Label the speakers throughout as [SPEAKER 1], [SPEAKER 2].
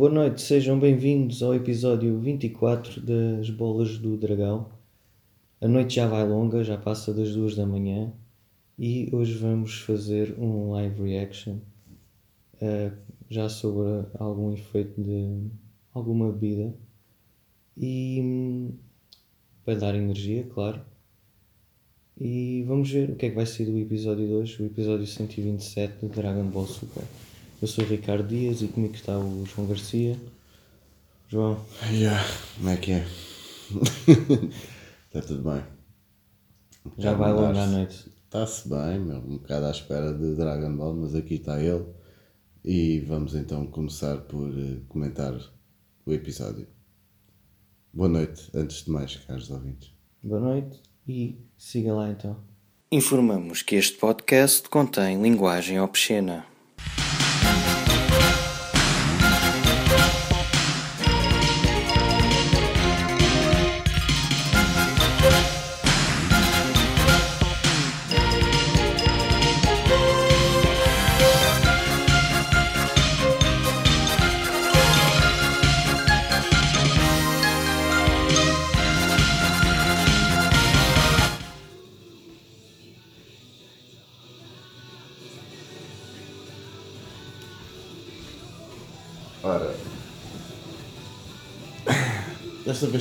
[SPEAKER 1] Boa noite, sejam bem-vindos ao episódio 24 das Bolas do Dragão. A noite já vai longa, já passa das duas da manhã e hoje vamos fazer um live reaction uh, já sobre algum efeito de alguma bebida e hum, para dar energia, claro. E vamos ver o que é que vai ser do episódio 2, o episódio 127 de Dragon Ball Super. Eu sou o Ricardo Dias e comigo está o João Garcia. João.
[SPEAKER 2] Yeah, como é que é? está tudo bem.
[SPEAKER 1] Um Já vai longa a noite.
[SPEAKER 2] Está-se bem, meu, um bocado à espera de Dragon Ball, mas aqui está ele. E vamos então começar por uh, comentar o episódio. Boa noite, antes de mais, caros ouvintes.
[SPEAKER 1] Boa noite e siga lá então. Informamos que este podcast contém linguagem obscena.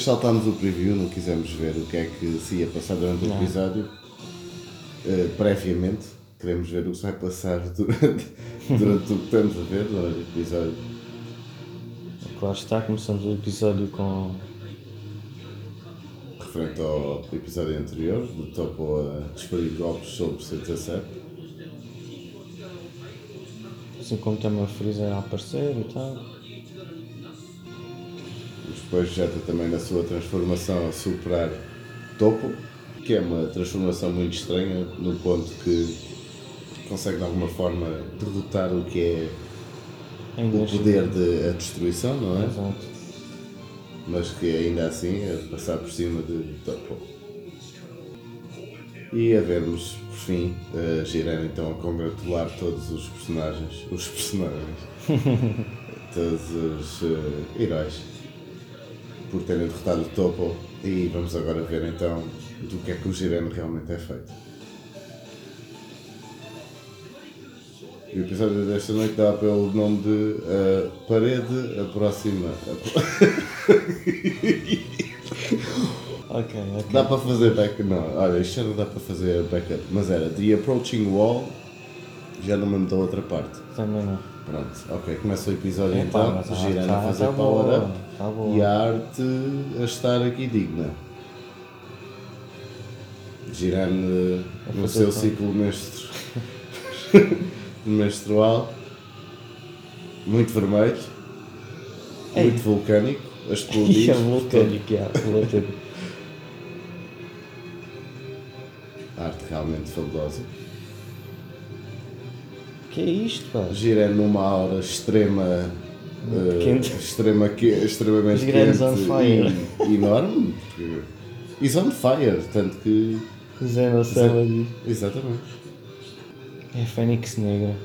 [SPEAKER 2] Saltámos o preview, não quisemos ver o que é que se ia passar durante o episódio. Uh, previamente, queremos ver o que se vai passar durante, durante o que estamos a ver durante o episódio.
[SPEAKER 1] Claro está, começamos o episódio com.
[SPEAKER 2] Referente ao episódio anterior, do topo a desferir golpes sobre C17.
[SPEAKER 1] Assim como também a Freezer a aparecer e tal
[SPEAKER 2] está também na sua transformação a superar Topo, que é uma transformação muito estranha, no ponto que consegue de alguma forma derrotar o que é o poder de a destruição, não é? Exato. Mas que ainda assim é passar por cima de Topo. E a vermos, por fim, a Girana então a congratular todos os personagens, os personagens, todos os uh, heróis por terem derrotado o Topo e vamos agora ver então do que é que o Gireno realmente é feito. E o episódio desta noite dá pelo nome de uh, Parede Aproxima.
[SPEAKER 1] ok, ok.
[SPEAKER 2] Dá para fazer back. Não, olha, isto já não dá para fazer backup, mas era The Approaching Wall, já não me da outra parte.
[SPEAKER 1] Também não.
[SPEAKER 2] Pronto, ok, começa o episódio então, pá, girando tá, a fazer tá power up tá e a arte a estar aqui digna. Girando no seu ciclo menstru... menstrual, muito vermelho, Ei. muito vulcânico, a explodir.
[SPEAKER 1] é vulcânico, é, vulcânico.
[SPEAKER 2] arte realmente fabulosa
[SPEAKER 1] que é isto, pá?
[SPEAKER 2] Gira numa aura extrema. Uh, quente. Extrema, que, extremamente
[SPEAKER 1] quente on fire.
[SPEAKER 2] E, enorme. Is on fire, tanto que.
[SPEAKER 1] Zé no céu
[SPEAKER 2] Exatamente.
[SPEAKER 1] É Fênix Negra.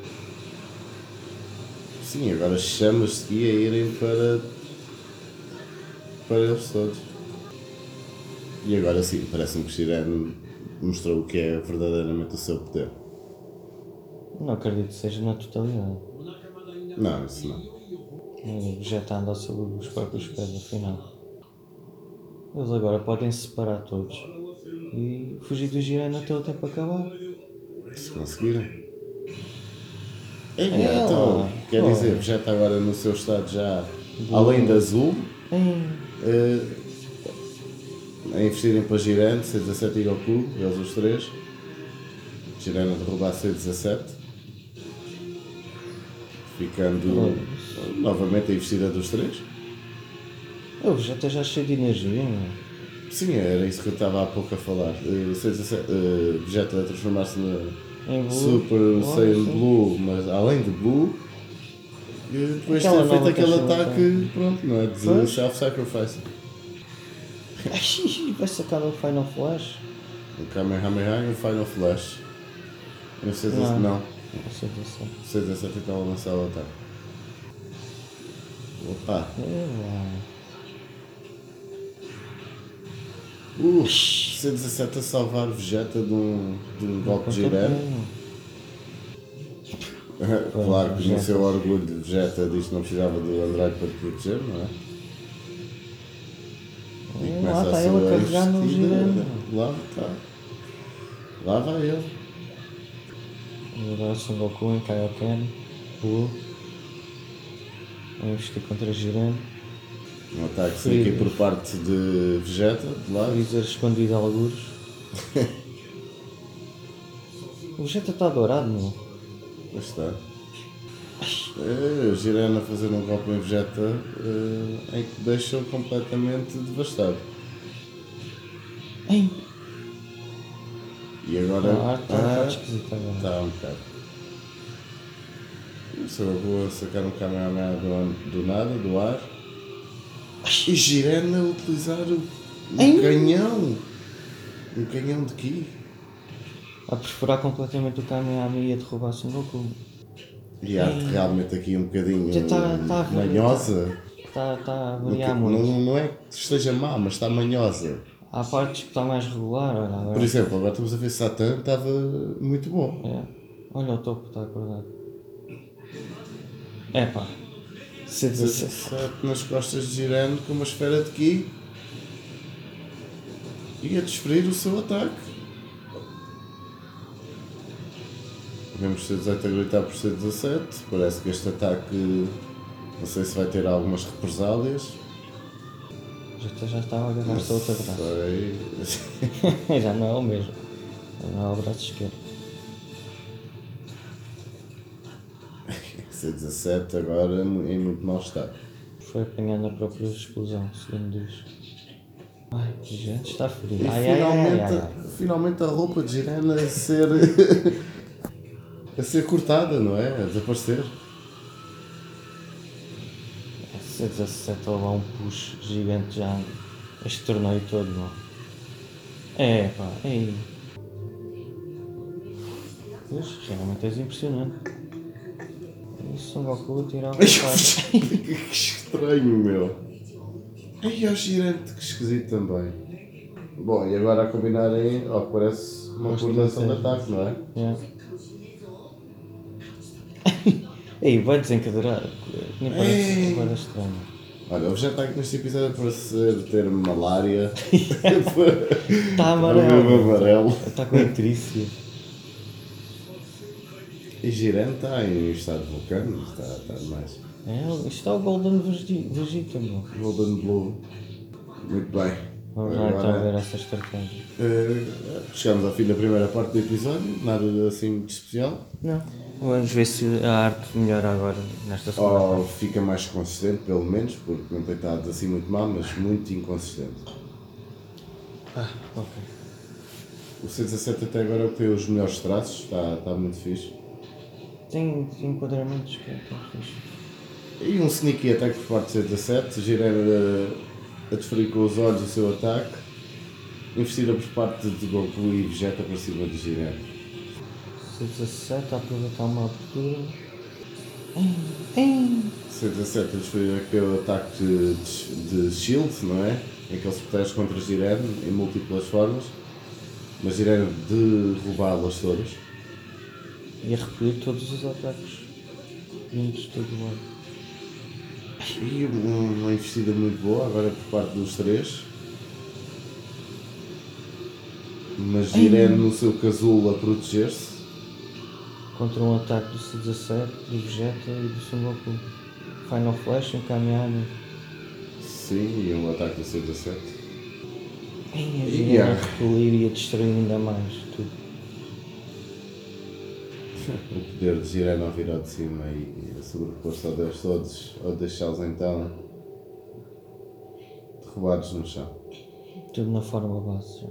[SPEAKER 2] Sim, agora chamas-se aqui a irem para. para eles todos. E agora sim, parece-me que Shirano mostrou o que é verdadeiramente o seu poder.
[SPEAKER 1] Não acredito que seja na totalidade.
[SPEAKER 2] Não, isso não.
[SPEAKER 1] O Vegeta anda sobre os próprios pés, afinal. Eles agora podem se separar todos e fugir do Girano até o tempo acabar.
[SPEAKER 2] Se conseguirem. É, é, então, quer oh. dizer, Vegeta agora no seu estado já, além de azul, uh, a investirem para Girante, C17 e Goku, eles os três. Girano a derrubar C17 ficando novamente a investida dos três.
[SPEAKER 1] Eu já está já cheio de energia, não é?
[SPEAKER 2] Sim, era isso que eu estava há pouco a falar. Uh, uh, Vegeta a transformar-se na Super oh, Saiyan Blue, mas além de Blue, depois de ter feito aquele ataque, pronto, não é? De self-sacrifice.
[SPEAKER 1] Vai sacar o Final Flash?
[SPEAKER 2] O Kamehameha e o Final Flash. Não sei se não. não. 6 a 7 então a lançar o ataque. Opa! Uh, C17 a salvar Vegeta de um, de um golpe de girano. Claro que no seu orgulho de Vegeta diz que não precisava do Android para te proteger, não é? E começa
[SPEAKER 1] lá
[SPEAKER 2] a
[SPEAKER 1] está
[SPEAKER 2] sua
[SPEAKER 1] ele a carregar no girano.
[SPEAKER 2] Lá está. Lá vai ele.
[SPEAKER 1] Agora Son Goku em Kaioken. Blue. A investir contra Jiren.
[SPEAKER 2] Um ataque sneaky por parte de Vegeta, de lado.
[SPEAKER 1] Freezer escondido a algures. o Vegeta está dourado, meu.
[SPEAKER 2] Pois está. É, o Girano a fazer um golpe em Vegeta eh, em que deixa-o completamente devastado. E agora.
[SPEAKER 1] A arte está um esquisita agora.
[SPEAKER 2] Está um bocado. Começou a vou sacar um Kamehameha do, do nada, do ar. E Girena a utilizar o, um canhão. Um canhão de Ki.
[SPEAKER 1] A perfurar completamente o Kamehameha e a derrubar Son Goku.
[SPEAKER 2] E a arte realmente aqui um bocadinho
[SPEAKER 1] tá- tá
[SPEAKER 2] manhosa.
[SPEAKER 1] Está tá a variar muito.
[SPEAKER 2] não, não é que esteja má, mas está manhosa.
[SPEAKER 1] Há partes que está mais regular, olha agora.
[SPEAKER 2] Por exemplo, agora estamos a ver Satan, estava muito bom.
[SPEAKER 1] É. Olha o topo, está acordado. É pá. C17.
[SPEAKER 2] Sete nas costas de Girano com uma esfera de Ki. E a desferir o seu ataque. Vemos C18 a gritar por C17. Parece que este ataque. Não sei se vai ter algumas represálias.
[SPEAKER 1] Já, já está a agarrar-se a outra braço. Já não é o mesmo. Já não é o braço esquerdo.
[SPEAKER 2] C17 agora em muito mau estado.
[SPEAKER 1] Foi apanhando a própria explosão, segundo diz. Ai, gente, está frio.
[SPEAKER 2] E
[SPEAKER 1] Ai,
[SPEAKER 2] finalmente,
[SPEAKER 1] ai, ai.
[SPEAKER 2] finalmente a roupa de Girana a ser. a ser cortada, não é? A desaparecer.
[SPEAKER 1] C17 a levar um push gigante já este torneio todo, não. É pá, ei. Pois, realmente és impressionante. Isso, Son Goku tirar o
[SPEAKER 2] que estranho, meu. Ai, o girante, que esquisito também. Bom, e agora a combinarem, ó, parece uma coordenação de ataque, não é?
[SPEAKER 1] Yeah. Ei, vai desencadear. Nem
[SPEAKER 2] Ei.
[SPEAKER 1] parece agora estranho.
[SPEAKER 2] Olha, o já aqui neste episódio a parecer ter malária.
[SPEAKER 1] Está
[SPEAKER 2] Tá
[SPEAKER 1] amarelo. Está com ictrícia.
[SPEAKER 2] E girante está em estado vulcano, está, está demais.
[SPEAKER 1] É, isto está o Golden Vegeta, meu.
[SPEAKER 2] Golden Blue. Muito bem.
[SPEAKER 1] Vamos lá então ver essa estratégia.
[SPEAKER 2] eh, chegamos ao fim da primeira parte do episódio, nada assim de especial.
[SPEAKER 1] Não. Vamos ver se a arte melhora agora nesta segunda
[SPEAKER 2] Ou
[SPEAKER 1] parte.
[SPEAKER 2] fica mais consistente, pelo menos, porque não tem estado assim muito mal, mas muito inconsistente.
[SPEAKER 1] Ah, ok.
[SPEAKER 2] O C17 até agora tem os melhores traços, está, está muito fixe.
[SPEAKER 1] Tem enquadramentos que fixe.
[SPEAKER 2] E um sneaky attack por parte do C17, girando a, a desferir com os olhos o seu ataque. Investida por parte de Goku e Vegeta para cima de Jiren.
[SPEAKER 1] C17 a aproveitar uma abertura. Ei, ei.
[SPEAKER 2] C17 a desferir aquele ataque de, de shield, não é? Em que ele se protege contra Jiren em múltiplas formas. Mas Jiren derrubá-las todas.
[SPEAKER 1] E a repelir todos os ataques. Vindos de todo lado.
[SPEAKER 2] E um- uma investida muito boa agora por parte dos três. Mas Jiren no seu casulo a proteger-se.
[SPEAKER 1] Contra um ataque do C17, do Vegeta e do Son Goku. Final Flash, Kamehameha.
[SPEAKER 2] Sim, e um ataque do C17.
[SPEAKER 1] Ei, a
[SPEAKER 2] E a-
[SPEAKER 1] a repelir e a destruir ainda mais tudo.
[SPEAKER 2] O poder de Jiren ao vir ao de cima e e a sobrepor-se ao Deus todos, ao deixá-los então derrubados no chão.
[SPEAKER 1] Tudo na forma base já.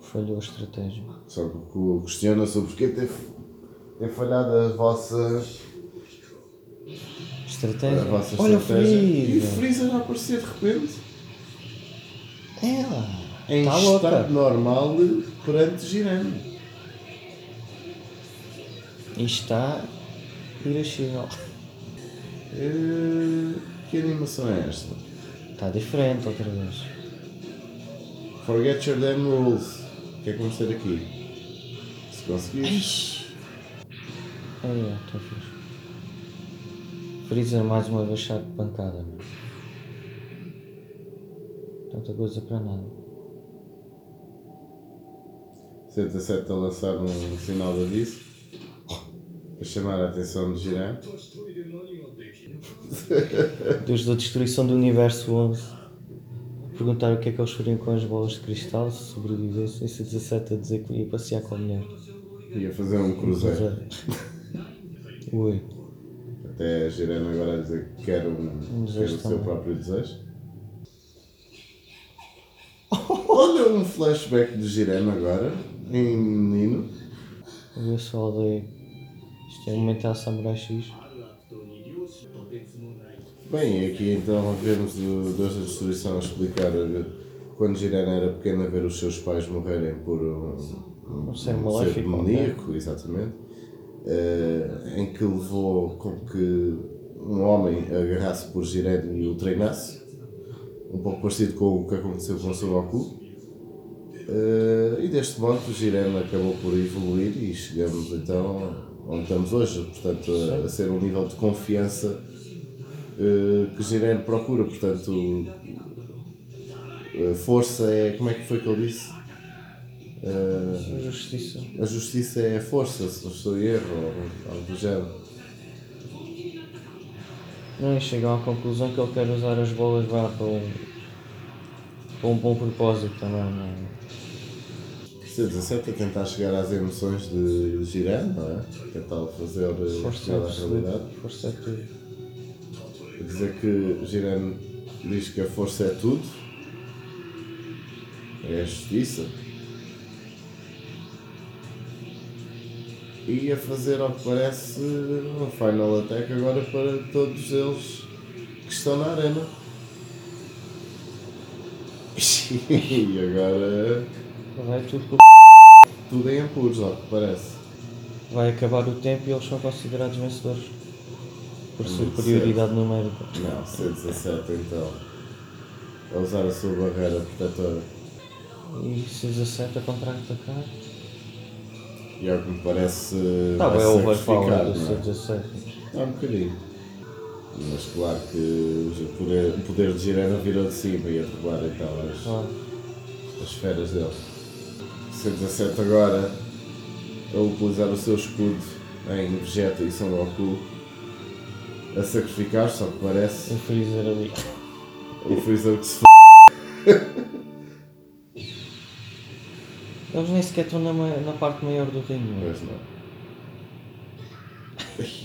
[SPEAKER 1] Falhou a estratégia.
[SPEAKER 2] Só que o questiona sobre porquê ter, ter falhado a vossa,
[SPEAKER 1] Estratégia?
[SPEAKER 2] a vossa
[SPEAKER 1] Olha o
[SPEAKER 2] estratégia. E o
[SPEAKER 1] Freezer!
[SPEAKER 2] A aparecer de repente
[SPEAKER 1] Ela!
[SPEAKER 2] em
[SPEAKER 1] Está louca!
[SPEAKER 2] estado normal perante Jiren.
[SPEAKER 1] Está irascível.
[SPEAKER 2] Eh, que animação é esta?
[SPEAKER 1] Está diferente outra vez.
[SPEAKER 2] Forget your damn rules. O que é que vamos ter aqui? Se conseguires.
[SPEAKER 1] Aí é, está fixe. Freezer mais uma vez chato de pancada, meu. Tanta coisa para nada.
[SPEAKER 2] C17 a lançar um sinal de aviso para chamar a atenção de Jiran.
[SPEAKER 1] Deus da destruição do universo 11. Perguntar o que é que eles fariam com as bolas de cristal se sobrevivessem. Esse 17 a dizer que ia passear com a mulher.
[SPEAKER 2] Ia fazer um cruzeiro.
[SPEAKER 1] Ui.
[SPEAKER 2] Até a agora a dizer que quer, um,
[SPEAKER 1] Um
[SPEAKER 2] quer o seu
[SPEAKER 1] também.
[SPEAKER 2] próprio desejo. Olha um flashback de Jiran agora, em menino.
[SPEAKER 1] Eu só aldeia. É um momento a Samurai X.
[SPEAKER 2] Bem, aqui então vemos o Deus da Destruição a explicar quando Jiran era pequena ver os seus pais morrerem por um,
[SPEAKER 1] Um ser maléfico,
[SPEAKER 2] demoníaco, exatamente, eh, em que levou com que um homem agarrasse por Jiran e o treinasse, um pouco parecido com o que aconteceu com o Son Goku. Eh, e deste modo o Jiren acabou por evoluir e chegamos então onde estamos hoje, portanto a, a ser um nível de confiança eh, que Jiren procura, portanto a força é, como é que foi que ele disse? Eh,
[SPEAKER 1] Justiça.
[SPEAKER 2] a justiça é a força, se não estou em erro, ou algo do género.
[SPEAKER 1] Não, e chegam à conclusão que ele quer usar as bolas vá, para, um, para um bom propósito também. Não é?
[SPEAKER 2] C17 a tentar chegar às emoções de Jiren, não é? Tentar fazer eh,
[SPEAKER 1] Força
[SPEAKER 2] chegar à
[SPEAKER 1] absoluta.
[SPEAKER 2] realidade.
[SPEAKER 1] Força é tudo.
[SPEAKER 2] a dizer que Jiren diz que a força é tudo, é a justiça, e a fazer ao que parece um final attack agora para todos eles que estão na arena. E agora
[SPEAKER 1] Vai tudo com
[SPEAKER 2] tudo em apuros, que parece.
[SPEAKER 1] Vai acabar o tempo e eles são considerados vencedores. Por
[SPEAKER 2] Muito
[SPEAKER 1] superioridade numérica.
[SPEAKER 2] Não, C17 então. A usar a sua barreira protetora.
[SPEAKER 1] E se 17 a contra-atacar.
[SPEAKER 2] E ao que me parece. Vai
[SPEAKER 1] bem overpower
[SPEAKER 2] sacrificar,
[SPEAKER 1] do
[SPEAKER 2] não é?
[SPEAKER 1] C17.
[SPEAKER 2] Está um bocadinho. Mas claro que o poder, o poder de Girena virou de cima e a derrubar então as,
[SPEAKER 1] Claro.
[SPEAKER 2] as esferas dele. C17 agora a utilizar o seu escudo em Vegeta e Son Goku a sacrificar, só que parece
[SPEAKER 1] O Freezer ali.
[SPEAKER 2] o Freezer que se
[SPEAKER 1] Eles nem sequer estão na, na parte maior do ringue.
[SPEAKER 2] Pois não.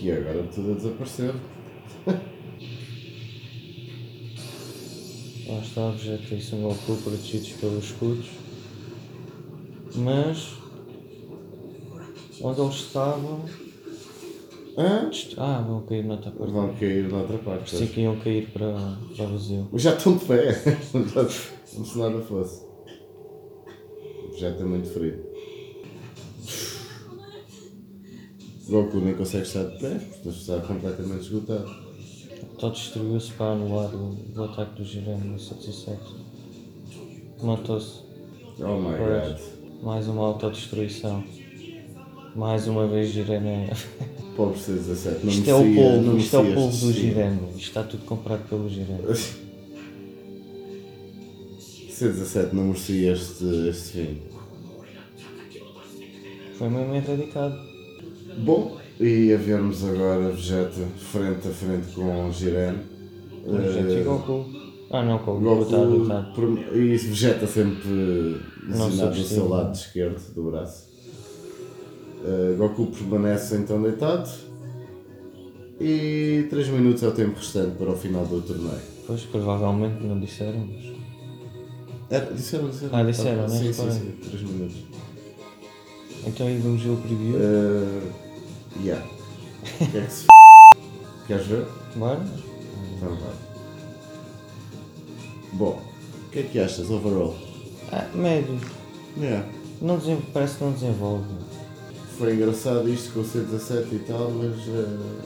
[SPEAKER 2] E agora tudo a desaparecer.
[SPEAKER 1] Lá está o Vegeta e Son Goku protegidos pelos escudos. Mas. Onde eles estavam.
[SPEAKER 2] Hã?
[SPEAKER 1] Ah, vão cair noutra parte.
[SPEAKER 2] Vão cair noutra parte.
[SPEAKER 1] Pensei que iam cair para, para o.
[SPEAKER 2] Mas já estão de pé. Como se nada fosse. Já está muito frio. Goku nem consegue estar de pé, porque está completamente esgotado.
[SPEAKER 1] Só destruiu-se para anular o, o ataque do Jiren no 77. Matou-se.
[SPEAKER 2] Oh my god.
[SPEAKER 1] Mais uma autodestruição. Mais uma vez Jiren é.
[SPEAKER 2] Pobre C17. Não
[SPEAKER 1] Isto é o
[SPEAKER 2] não
[SPEAKER 1] isto é o polvo do Jiren. Isto está tudo comprado pelo Jiren.
[SPEAKER 2] C17 não merecia este, este fim.
[SPEAKER 1] Foi mesmo erradicado.
[SPEAKER 2] Bom, e a vermos agora Vegeta frente a frente com Jiren.
[SPEAKER 1] O Vegeta e
[SPEAKER 2] Eh,
[SPEAKER 1] Goku. Ah não, com o Goku está
[SPEAKER 2] Goku e Vegeta sempre Lesionado no seu lado esquerdo do braço. Eh, Goku permanece então deitado e 3 minutos é o tempo restante para o final do torneio.
[SPEAKER 1] Pois provavelmente não disseram, mas.
[SPEAKER 2] Era, disseram, disseram.
[SPEAKER 1] Ah, disseram, né?
[SPEAKER 2] Sim, sim, sim, 3 minutos.
[SPEAKER 1] Então aí vamos ver o preview.
[SPEAKER 2] Eh, yeah. Que é que se f... Queres ver?
[SPEAKER 1] Bora?
[SPEAKER 2] Então vai. Bom, o que é que achas overall?
[SPEAKER 1] Ah, médio.
[SPEAKER 2] Yeah.
[SPEAKER 1] Não desen... Parece que não desenvolve.
[SPEAKER 2] Foi engraçado isto com o C17 e tal, mas eh,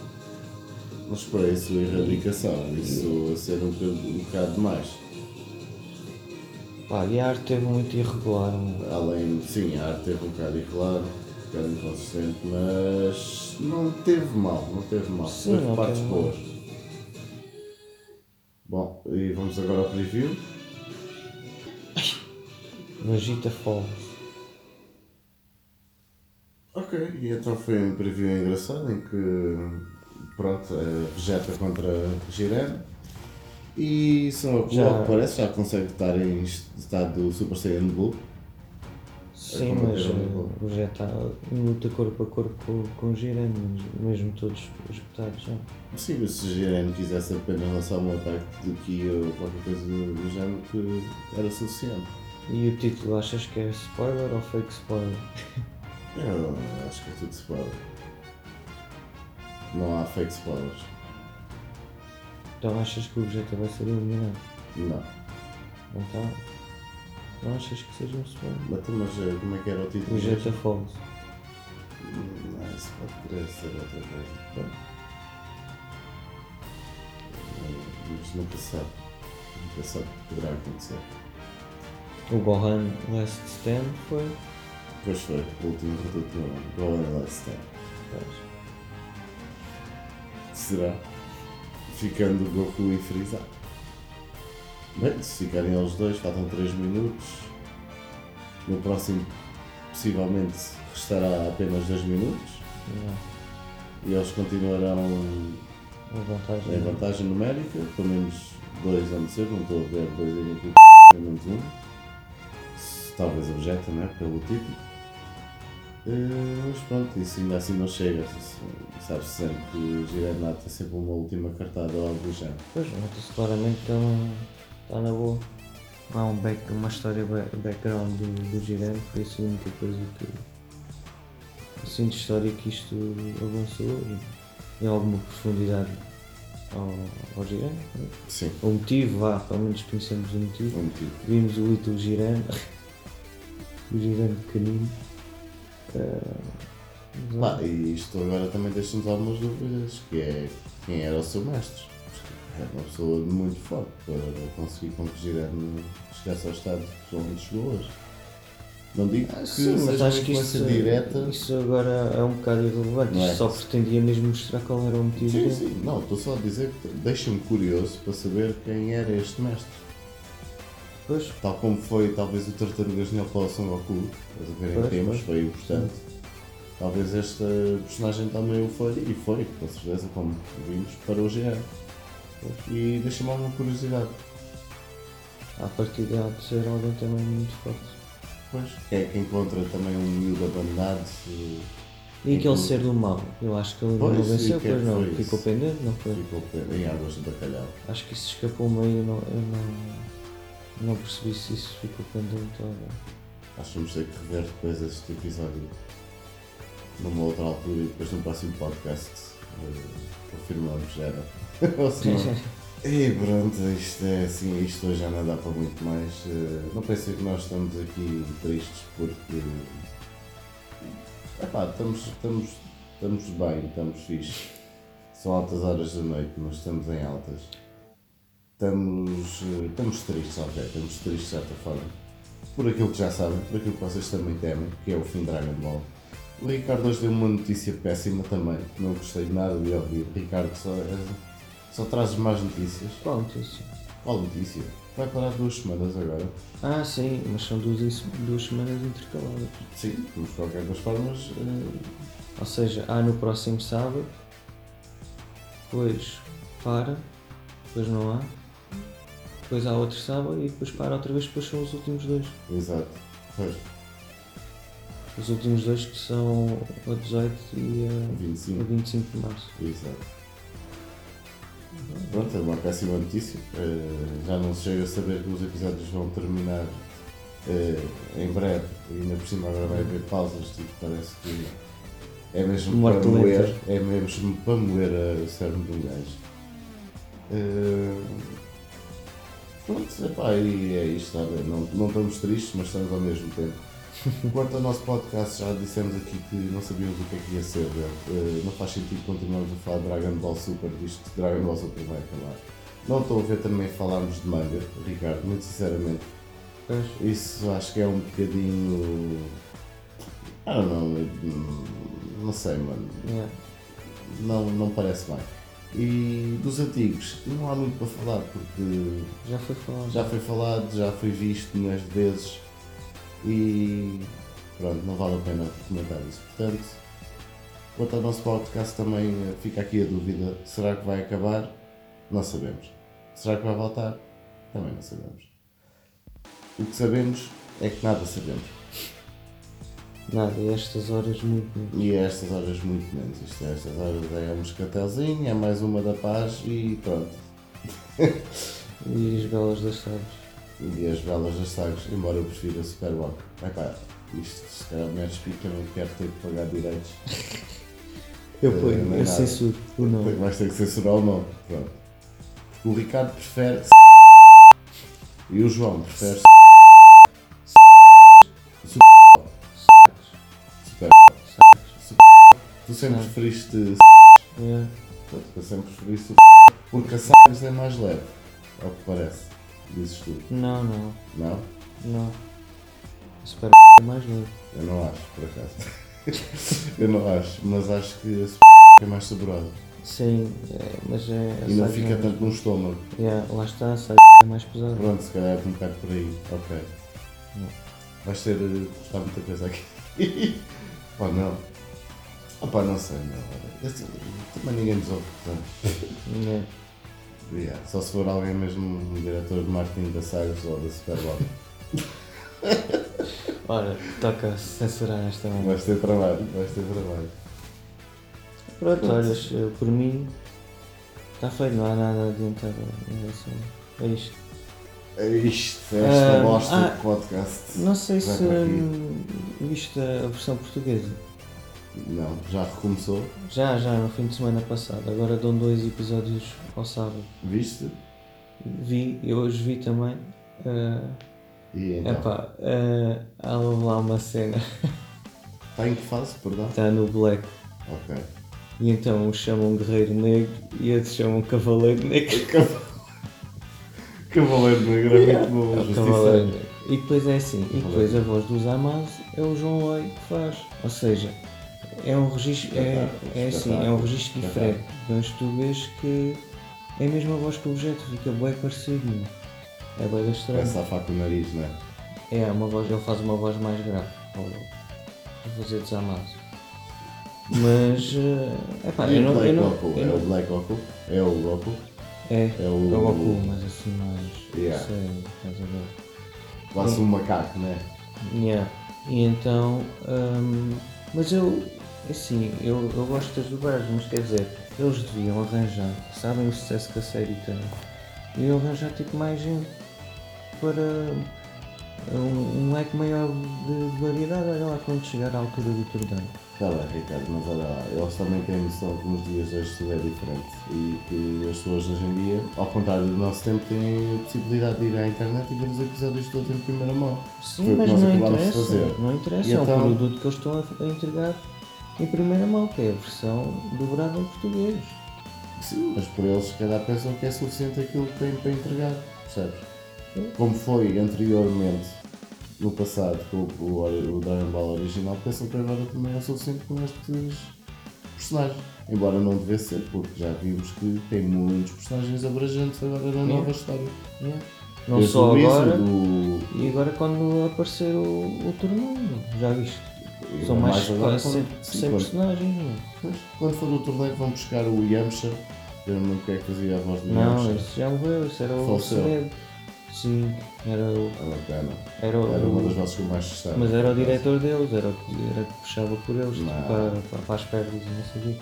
[SPEAKER 2] Mas para isso, erradicação, isso a ser um bocado, um bocado demais.
[SPEAKER 1] Pá, e a arte teve muito irregular, meu.
[SPEAKER 2] Além, sim, a arte teve um bocado irregular, um bocado inconsistente, mas não teve mal, não teve mal.
[SPEAKER 1] Sim,
[SPEAKER 2] teve
[SPEAKER 1] não
[SPEAKER 2] partes
[SPEAKER 1] teve mal.
[SPEAKER 2] boas. Bom, e vamos agora ao preview.
[SPEAKER 1] Vegeta Falls.
[SPEAKER 2] Ok, e então foi um preview engraçado em que, pronto, é Vegeta contra Jiren. E são
[SPEAKER 1] Já-
[SPEAKER 2] já parece, já consegue estar em estado Super Saiyan Blue.
[SPEAKER 1] Sim,
[SPEAKER 2] como
[SPEAKER 1] mas
[SPEAKER 2] era um
[SPEAKER 1] eh, o luta corpo a corpo com, com o Jiren, mesmo todos esgotados já.
[SPEAKER 2] Sim, mas se Jiren quisesse apenas lançar um ataque de Ki ou qualquer coisa do, do género que era suficiente.
[SPEAKER 1] E o título achas que é spoiler ou fake spoiler?
[SPEAKER 2] Eu acho que é tudo spoiler. Não há fake spoilers.
[SPEAKER 1] Então achas que o Vegeta vai ser eliminado?
[SPEAKER 2] Não.
[SPEAKER 1] Então, não achas que seja um spoiler?
[SPEAKER 2] Mas, mas eh, como é que era o
[SPEAKER 1] O
[SPEAKER 2] título?
[SPEAKER 1] Vegeta Falls.
[SPEAKER 2] Hum, Não, isso pode ser outra coisa. Eh, Mas nunca sabe. Nunca sabe o que poderá acontecer.
[SPEAKER 1] O Gohan Last Stand foi.
[SPEAKER 2] Depois foi o último reduto do Golden Last Stand.
[SPEAKER 1] Pois.
[SPEAKER 2] Será? Ficando Goku e Freeza. Bem, se ficarem eles dois, faltam 3 minutos. No próximo, possivelmente, restará apenas 2 minutos.
[SPEAKER 1] Já.
[SPEAKER 2] E eles continuarão
[SPEAKER 1] Uma vantagem.
[SPEAKER 2] em vantagem numérica. Pelo menos dois vão ser, não estou a ver dois em aqui, pelo menos um. Talvez Vegeta, né? Pelo título. Eh, mas pronto, isso ainda assim não chega. Sabe-se sempre que o Jirenat tem sempre uma última cartada ou algo do género.
[SPEAKER 1] Pois, nota-se claramente que ele não está na boa. Há um back, uma história ba- background do, do Jiren, foi assim a única coisa que. assim de história que isto avançou e em alguma profundidade ao, ao né?
[SPEAKER 2] Sim,
[SPEAKER 1] O motivo, vá, pelo menos conhecemos o motivo.
[SPEAKER 2] um motivo.
[SPEAKER 1] Vimos o Little Jiren, o Jiren pequenino. Eh, mas,
[SPEAKER 2] Pá, e isto agora também deixa-nos algumas dúvidas, que é quem era o seu mestre. Era uma pessoa muito forte para conseguir com que o Jireno chegasse ao estado que onde chegou hoje. Não digo que
[SPEAKER 1] Ah, Sim, mas acho que isso,
[SPEAKER 2] direta.
[SPEAKER 1] isso agora é um bocado irrelevante.
[SPEAKER 2] Não é?
[SPEAKER 1] Só pretendia mesmo mostrar qual era o motivo
[SPEAKER 2] Sim,
[SPEAKER 1] dele.
[SPEAKER 2] sim, não, estou só a dizer que deixa-me curioso para saber quem era este mestre.
[SPEAKER 1] Pois,
[SPEAKER 2] Tal como foi talvez o Tartarugas Ninja para o Son Goku, estás a ver em
[SPEAKER 1] Pois, pois.
[SPEAKER 2] foi importante. Talvez esta personagem também o foi, e foi, com certeza, como vimos, para o GR. E deixa-me alguma curiosidade.
[SPEAKER 1] à partida há de ser alguém também muito forte.
[SPEAKER 2] Pois. É que encontra também um miúdo abandonado? se
[SPEAKER 1] E aquele ser do mal, eu acho que ele
[SPEAKER 2] Pois,
[SPEAKER 1] não
[SPEAKER 2] e
[SPEAKER 1] venceu,
[SPEAKER 2] é
[SPEAKER 1] pois não, ficou pendente, não foi?
[SPEAKER 2] Ficou em águas de bacalhau.
[SPEAKER 1] Acho que isso escapou meio, eu não, eu não, não percebi se isso ficou pendente ou não.
[SPEAKER 2] Acho que vamos ter que rever depois este episódio numa outra altura e depois no próximo podcast eh, confirmamos era. Se não. E pronto, isto é assim, isto hoje já não dá para muito mais. Eh, Não pensei que nós estamos aqui tristes porque epá, estamos, estamos, estamos bem, estamos fixe. São altas horas da noite, mas estamos em altas. Estamos, eh, estamos tristes, ok, estamos tristes de certa forma. Por aquilo que já sabem, por aquilo que vocês também temem, que é o fim de Dragon Ball. O Ricardo hoje deu uma notícia péssima também, não gostei nada de ouvir. Ricardo só, é- só traz más notícias.
[SPEAKER 1] Qual notícia?
[SPEAKER 2] Qual notícia? Vai parar duas semanas agora.
[SPEAKER 1] Ah, sim, mas são duas, duas semanas intercaladas.
[SPEAKER 2] Sim, mas de qualquer das formas. eh,
[SPEAKER 1] Ou seja, há no próximo sábado, depois para, depois não há, depois há outro sábado e depois para outra vez, depois são os últimos dois.
[SPEAKER 2] exato. Pois,
[SPEAKER 1] Os últimos dois que são a 18 e a,
[SPEAKER 2] 25.
[SPEAKER 1] a 25 de março.
[SPEAKER 2] Exato. Pronto, é uma péssima notícia. Eh, já não se chega a saber que os episódios vão terminar eh, em breve. E ainda por cima agora vai haver pausas, tipo, parece que é mesmo
[SPEAKER 1] Morte
[SPEAKER 2] para moer, é mesmo para moer a- cérebro de um gajo. Eh, pronto, epá, e é isto, está a ver? Não, não estamos tristes, mas estamos ao mesmo tempo. Quanto ao nosso podcast, já dissemos aqui que não sabíamos o que é que ia ser. Uh, não faz sentido continuarmos a falar de Dragon Ball Super, visto que Dragon Ball Super vai acabar. Não estou a ver também falarmos de manga, Ricardo, muito sinceramente. Isso acho que é um bocadinho. I don't know, não sei, mano.
[SPEAKER 1] Yeah.
[SPEAKER 2] Não, não parece bem. E dos antigos, não há muito para falar, porque
[SPEAKER 1] Já foi falado.
[SPEAKER 2] já foi falado, já foi visto milhões de vezes e pronto, não vale a pena comentar isso. Portanto, quanto ao nosso podcast também eh, fica aqui a dúvida, será que vai acabar? Não sabemos. Será que vai voltar? Também não sabemos. O que sabemos é que nada sabemos.
[SPEAKER 1] Nada, e estas horas muito. muito.
[SPEAKER 2] E a estas horas muito menos. Isto a estas horas é um moscatelzinho, é mais uma da paz e pronto.
[SPEAKER 1] E as belas das sabes.
[SPEAKER 2] E as velas das sagres, embora eu prefira Superwalk. Epá, isto se calhar me explica, não quero ter que pagar direitos.
[SPEAKER 1] Eu ponho,
[SPEAKER 2] é
[SPEAKER 1] eu censuro o nome.
[SPEAKER 2] Vais ter que censurar o nome. Pronto. Porque o Ricardo prefere e o João prefere sempre
[SPEAKER 1] Não.
[SPEAKER 2] preferiste
[SPEAKER 1] Yeah.
[SPEAKER 2] tu sempre preferiste porque a sagres é mais leve, ao que parece. Dizes tu.
[SPEAKER 1] Não, não,
[SPEAKER 2] Não?
[SPEAKER 1] não. Espero que mais leve.
[SPEAKER 2] Eu não acho, por acaso. eu não acho, mas acho que a é mais saborosa.
[SPEAKER 1] Sim, é, mas é.
[SPEAKER 2] E não fica
[SPEAKER 1] é-
[SPEAKER 2] tanto no estômago.
[SPEAKER 1] Yeah, lá está, sabe é mais pesado.
[SPEAKER 2] Pronto, se calhar é um bocado por aí. Ok.
[SPEAKER 1] Não.
[SPEAKER 2] Vais ter. eh, Está muita coisa aqui. Pá, não. Pá, não sei, não. Esse- Também ninguém nos ouve, portanto.
[SPEAKER 1] Yeah.
[SPEAKER 2] Yeah. Só se for alguém mesmo um diretor de marketing da Sagres ou da Superbob.
[SPEAKER 1] Ora, toca censurar esta merda.
[SPEAKER 2] vais ter trabalho, vais ter trabalho.
[SPEAKER 1] Pronto, olhas, eu, por mim está feito, não há nada a adiantar em relação a isto.
[SPEAKER 2] É isto, é esta
[SPEAKER 1] Ah,
[SPEAKER 2] bosta
[SPEAKER 1] ah,
[SPEAKER 2] de podcast.
[SPEAKER 1] Não sei
[SPEAKER 2] Vai
[SPEAKER 1] se
[SPEAKER 2] para aqui.
[SPEAKER 1] hum, viste a versão portuguesa.
[SPEAKER 2] Não, já recomeçou.
[SPEAKER 1] Já, já, no fim de semana passado. Agora dão dois episódios ao sábado.
[SPEAKER 2] Viste?
[SPEAKER 1] Vi, eu hoje vi também. Uh,
[SPEAKER 2] E então?
[SPEAKER 1] epá, uh, há lá uma cena,
[SPEAKER 2] Está em que fase, perdão?
[SPEAKER 1] está no Black.
[SPEAKER 2] Ok.
[SPEAKER 1] E então o chamam Guerreiro Negro e outros chamam Cavaleiro Negro.
[SPEAKER 2] Cavaleiro Negro é muito bom.
[SPEAKER 1] É. Cavaleiro Negro. E depois é assim, e depois a voz dos Amaz é o João Loi que faz. Ou seja, é um registro, é, é assim, é um registro diferente. Mas tu vês que é a mesma voz que o objeto, fica bem parecido. É bem estranho.
[SPEAKER 2] A faca no nariz, não é?
[SPEAKER 1] É, uma voz, ele faz uma voz mais grave ao fazer desamados. Mas, é pá, eu
[SPEAKER 2] o
[SPEAKER 1] não.
[SPEAKER 2] Black
[SPEAKER 1] Eu não,
[SPEAKER 2] Goku?
[SPEAKER 1] eu
[SPEAKER 2] É
[SPEAKER 1] não-
[SPEAKER 2] o Black Goku? É o Goku?
[SPEAKER 1] é,
[SPEAKER 2] É o.
[SPEAKER 1] é o Goku, mas assim mais.
[SPEAKER 2] Yeah.
[SPEAKER 1] Sério, estás a ver?
[SPEAKER 2] Quase um macaco, não é?
[SPEAKER 1] Yeah. E então, hum, mas eu, assim, eu, eu gosto das dublagens, mas quer dizer, eles deviam arranjar, sabem o sucesso que a série tem, deviam arranjar tipo mais gente para um, um leque maior de variedade, olha lá quando chegar à altura do Tordão.
[SPEAKER 2] Está bem, Ricardo, mas olha lá, eles também têm noção que nos dias de hoje tudo é diferente e que as pessoas hoje em dia, ao contrário do nosso tempo, têm a possibilidade de ir à internet e ver os episódios todos em primeira mão.
[SPEAKER 1] Sim,
[SPEAKER 2] Foi
[SPEAKER 1] mas não
[SPEAKER 2] de
[SPEAKER 1] interessa,
[SPEAKER 2] fazer.
[SPEAKER 1] não interessa,
[SPEAKER 2] E
[SPEAKER 1] é um
[SPEAKER 2] então-
[SPEAKER 1] produto que eles estão a entregar em primeira mão, que é a versão dobrada em português.
[SPEAKER 2] Sim, mas por eles se calhar pensam que é suficiente aquilo que têm para entregar, percebes? Como foi anteriormente, no passado, com o, o, o Dragon Ball original, pensam que agora também é suficiente com estes personagens. Embora não devesse ser, porque já vimos que tem muitos personagens abrangentes agora na nova história.
[SPEAKER 1] Yeah. Não
[SPEAKER 2] Desde
[SPEAKER 1] só agora,
[SPEAKER 2] do-
[SPEAKER 1] e agora quando aparecer o, o torneio, já viste? São
[SPEAKER 2] e
[SPEAKER 1] mais,
[SPEAKER 2] agora
[SPEAKER 1] quase 100,
[SPEAKER 2] quando-
[SPEAKER 1] 100
[SPEAKER 2] sim, quando-
[SPEAKER 1] personagens, é?
[SPEAKER 2] Quando for o torneio vão buscar o Yamcha. Eu não é que fazia a voz do
[SPEAKER 1] Não,
[SPEAKER 2] Yamcha.
[SPEAKER 1] esse já morreu, esse era o
[SPEAKER 2] Faleceu.
[SPEAKER 1] Sim, era o.
[SPEAKER 2] Ah, não, pena.
[SPEAKER 1] Era, o
[SPEAKER 2] Era uma das vozes que eu mais gostava.
[SPEAKER 1] mas era o diretor deles, era o que, era o que puxava por eles, tipo,
[SPEAKER 2] Não.
[SPEAKER 1] para, para, para as pernas e não sei o quê.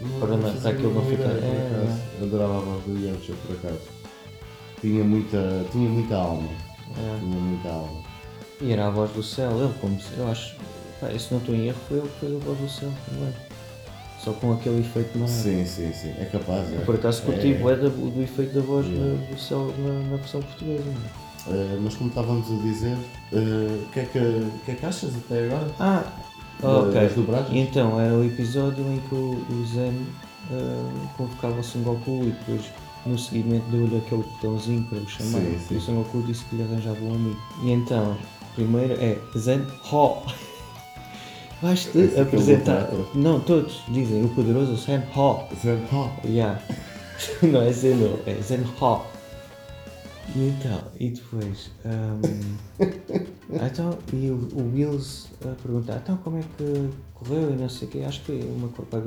[SPEAKER 2] Não,
[SPEAKER 1] Para não-
[SPEAKER 2] fazia
[SPEAKER 1] para aquilo não
[SPEAKER 2] uma
[SPEAKER 1] ficar-
[SPEAKER 2] ideia, por
[SPEAKER 1] é,
[SPEAKER 2] acaso. Eu Adorava a voz do Yamcha, por acaso. Tinha muita, tinha muita alma.
[SPEAKER 1] É.
[SPEAKER 2] Tinha muita alma.
[SPEAKER 1] E era a voz do céu, ele como se. Eu acho. Pá, se não estou em erro, foi ele que fez a voz do céu também. Só com aquele efeito é?
[SPEAKER 2] Sim, sim, sim. É capaz. É.
[SPEAKER 1] Por acaso curti
[SPEAKER 2] é,
[SPEAKER 1] bué da- do, efeito da voz na- do céu na, na versão portuguesa. é?
[SPEAKER 2] Eh, mas como estávamos a dizer, eh, o que, é que, que é que achas até agora?
[SPEAKER 1] Ah, ok. Então, era o episódio em que o, o Zen ah, convocava o Son Goku e depois no seguimento deu-lhe aquele botãozinho para o chamar.
[SPEAKER 2] Sim, sim.
[SPEAKER 1] E o Son Goku disse que lhe arranjava um amigo. E então, primeiro é Zen Ho. Vais-te
[SPEAKER 2] é é
[SPEAKER 1] apresentar.
[SPEAKER 2] Goku.
[SPEAKER 1] Não, todos dizem o poderoso Zen Ho.
[SPEAKER 2] Zen Ho.
[SPEAKER 1] Yeah. não é Zeno, é Zen Ho. E então, e depois. hum, então, e o, o Wills a perguntar, então como é que correu e não sei o quê, acho que foi uma qualquer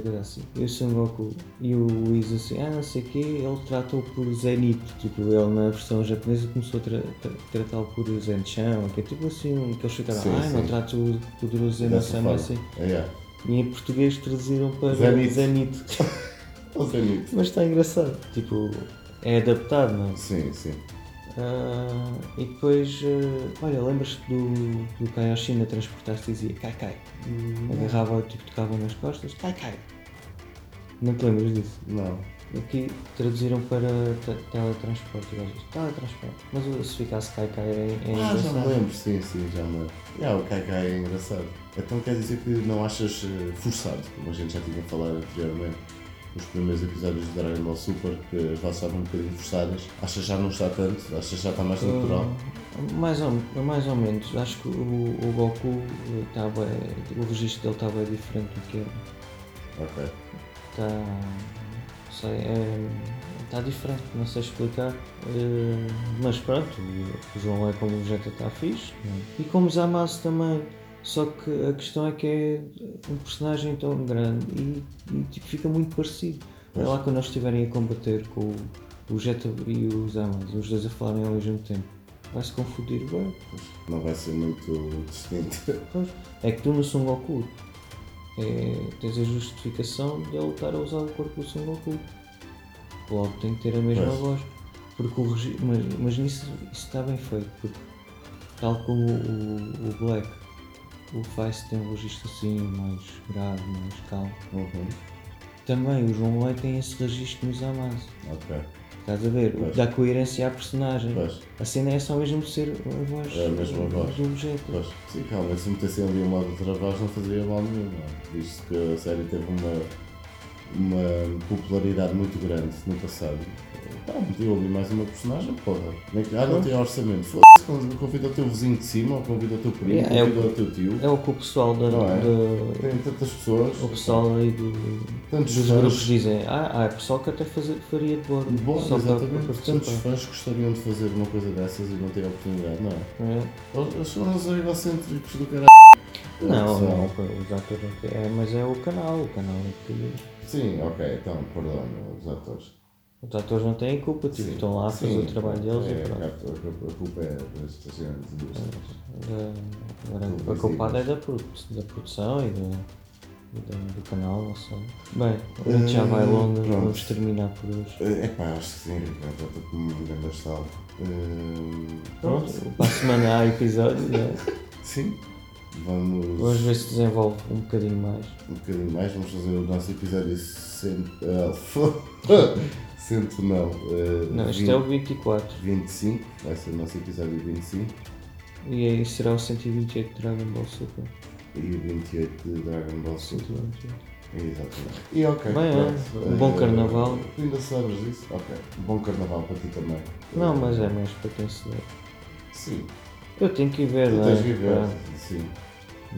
[SPEAKER 1] coisa, assim. E o Son Goku e o Whis assim, ah não sei o quê, ele tratou por Zenith, tipo, ele na versão japonesa começou a tra tra- tratá-lo por Zen-chan, que é tipo assim, um- que eles ficaram, ah, não trato o poderoso Zen-san
[SPEAKER 2] forma.
[SPEAKER 1] assim.
[SPEAKER 2] É, yeah.
[SPEAKER 1] E em português traduziram para
[SPEAKER 2] Zenith.
[SPEAKER 1] Zenith. Mas está engraçado. Tipo, é adaptado, não é?
[SPEAKER 2] Sim, sim.
[SPEAKER 1] Ah, e depois, ah, olha, lembras-te do, do Kaioshin a transportar-se e dizia Kai Kai. Agarrava, tipo, tocava nas costas, Kai Kai. Não te lembras disso?
[SPEAKER 2] Não.
[SPEAKER 1] Aqui traduziram para te- teletransporte, eu acho. Teletransporte. Mas o- se ficasse Kai Kai é, é
[SPEAKER 2] Ah, já me
[SPEAKER 1] engraçado.
[SPEAKER 2] lembro, sim, sim, já me lembro. Yeah, o Kai Kai é engraçado. Então quer dizer que não achas eh, forçado, como a gente já tinha falado anteriormente, nos primeiros episódios de Dragon Ball Super, que vozes estavam um bocadinho forçadas. Achas já não está tanto? Achas já está mais natural?
[SPEAKER 1] Ah, mais, ou, mais ou menos. Acho que o, o Goku estava. O registro dele estava diferente do que era.
[SPEAKER 2] Ok.
[SPEAKER 1] Está. Sei, é, está diferente, não sei explicar. eh, mas pronto, o João é como o Vegeta está fixe. E como Zamasu também. Só que a questão é que é um personagem tão grande e, e, tipo, fica muito parecido. É lá quando eles estiverem a combater com o, o e o Zamasu, os dois a falarem ao mesmo tempo. Vai-se confundir, bem.
[SPEAKER 2] Não vai ser muito distinto.
[SPEAKER 1] Pois, é que tu no Son Goku é, tens a justificação de ele estar a usar o corpo do Son Goku. Logo tem que ter a mesma
[SPEAKER 2] Pois.
[SPEAKER 1] voz. Porque o mas, mas nisso isso está bem feito, porque tal como o, o Black, o Face tem um registro assim mais grave, mais calmo.
[SPEAKER 2] Uhum.
[SPEAKER 1] Também o João Lei tem esse registro nos Zamasu.
[SPEAKER 2] Ok.
[SPEAKER 1] Estás a ver? O
[SPEAKER 2] Pois.
[SPEAKER 1] que dá coerência à personagem.
[SPEAKER 2] Pois.
[SPEAKER 1] A cena é só mesmo ser a voz,
[SPEAKER 2] É a mesma voz.
[SPEAKER 1] do Vegeta.
[SPEAKER 2] Pois. Sim, calma, se metessem ali uma outra voz não fazia mal nenhum, não. é? Visto que a série teve uma, uma popularidade muito grande no passado. Pá, meteu ali mais uma personagem, porra. Nem que- Ah, não tem orçamento. Foda-se, convida o teu vizinho de cima, ou convida o teu primo,
[SPEAKER 1] É, é o-
[SPEAKER 2] convida o teu tio.
[SPEAKER 1] É o que o pessoal da,
[SPEAKER 2] Não é?
[SPEAKER 1] da-
[SPEAKER 2] Tem tantas pessoas.
[SPEAKER 1] o pessoal aí do,
[SPEAKER 2] Tantos
[SPEAKER 1] dos
[SPEAKER 2] fãs.
[SPEAKER 1] grupos dizem, ah, há pessoal que até fazer, faria de para-
[SPEAKER 2] exatamente.
[SPEAKER 1] para
[SPEAKER 2] Tantos fãs gostariam de fazer uma coisa dessas e não têm a oportunidade, não é?
[SPEAKER 1] É?
[SPEAKER 2] Eles- são os egocêntricos do caralho.
[SPEAKER 1] não, não, os atores não. É, mas é o canal, o canal é que.
[SPEAKER 2] Sim, ok, então, perdão, os atores.
[SPEAKER 1] Os atores não têm culpa, tipo,
[SPEAKER 2] Sim,
[SPEAKER 1] estão lá a fazer
[SPEAKER 2] sim,
[SPEAKER 1] o trabalho deles
[SPEAKER 2] é,
[SPEAKER 1] e pronto.
[SPEAKER 2] A, a- a culpa é das estações de luz.
[SPEAKER 1] A culpada é da, da produção e do, do, do canal, não sei. Bem, a gente já vai
[SPEAKER 2] Eh,
[SPEAKER 1] longa,
[SPEAKER 2] pronto.
[SPEAKER 1] vamos terminar por hoje.
[SPEAKER 2] É pá, acho que sim, já estou com um grande estado. Hum,
[SPEAKER 1] Pronto,
[SPEAKER 2] pronto,
[SPEAKER 1] para a semana há episódio, né?
[SPEAKER 2] sim, vamos
[SPEAKER 1] Vamos ver se desenvolve um bocadinho mais.
[SPEAKER 2] um bocadinho mais, vamos fazer o nosso episódio cento, cento não, eh,
[SPEAKER 1] Não, este
[SPEAKER 2] 20
[SPEAKER 1] é o 24
[SPEAKER 2] 25, vai ser o nosso episódio 25
[SPEAKER 1] e aí será o 128 de Dragon Ball Super.
[SPEAKER 2] e o 28 de Dragon Ball Super.
[SPEAKER 1] 128.
[SPEAKER 2] Exatamente. E ok,
[SPEAKER 1] Bem,
[SPEAKER 2] pronto.
[SPEAKER 1] é, um bom
[SPEAKER 2] Eh,
[SPEAKER 1] carnaval.
[SPEAKER 2] Tu ainda sabes disso? Ok. Bom carnaval para ti também.
[SPEAKER 1] Não, mas é mais para quem se vê.
[SPEAKER 2] Sim.
[SPEAKER 1] Eu tenho que ir ver,
[SPEAKER 2] Tu
[SPEAKER 1] não
[SPEAKER 2] tens
[SPEAKER 1] é?
[SPEAKER 2] de viver.
[SPEAKER 1] Pá,
[SPEAKER 2] Sim.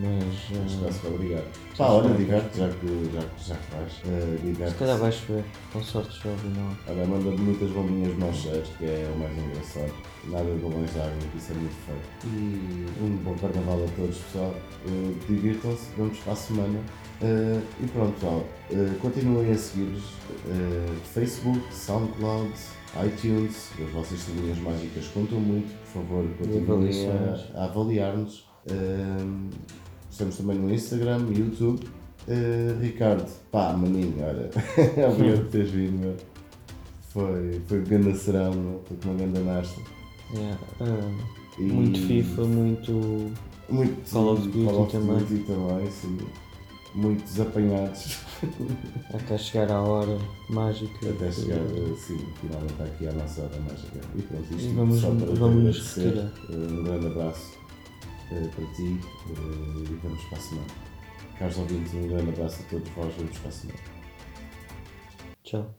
[SPEAKER 1] Mas
[SPEAKER 2] Neste
[SPEAKER 1] eh,
[SPEAKER 2] caso, obrigado. Pá, olha, diga-te, já que, já, que- já que vais. eh, diga-te.
[SPEAKER 1] se calhar vai chover, com sorte chove não.
[SPEAKER 2] Olha, manda-me muitas bombinhas de cheiros, que é o mais engraçado. Nada de balões de água, que isso é muito feio. E um bom carnaval a todos, pessoal. Eh, Divirtam-se, vamos para a semana. Eh, e pronto, pessoal. Eh, continuem a seguir-nos. eh, Facebook, SoundCloud, iTunes. As vossas estrelinhas mágicas contam muito. Por favor, continuem
[SPEAKER 1] avaliações.
[SPEAKER 2] a, a avaliar-nos. Eh, estamos também no Instagram, YouTube. Eh, Ricardo, pá, maninho, olha, obrigado por teres vindo, meu. Foi, foi grande serão, meu. Foi uma grande nasta.
[SPEAKER 1] Yeah,
[SPEAKER 2] E-
[SPEAKER 1] muito FIFA, muito.
[SPEAKER 2] Muito
[SPEAKER 1] Call of Duty
[SPEAKER 2] Call of
[SPEAKER 1] também.
[SPEAKER 2] Duty também, sim. muito desapanhados
[SPEAKER 1] Até chegar à hora mágica.
[SPEAKER 2] até chegar, eh, sim, finalmente aqui à nossa hora mágica. E pronto, isto
[SPEAKER 1] E vamos-
[SPEAKER 2] só para
[SPEAKER 1] vamos retirar.
[SPEAKER 2] Um grande abraço para ti eh, e vamos para a semana. Caros ouvintes, um grande abraço a todos vós, vamos para a semana.
[SPEAKER 1] Tchau.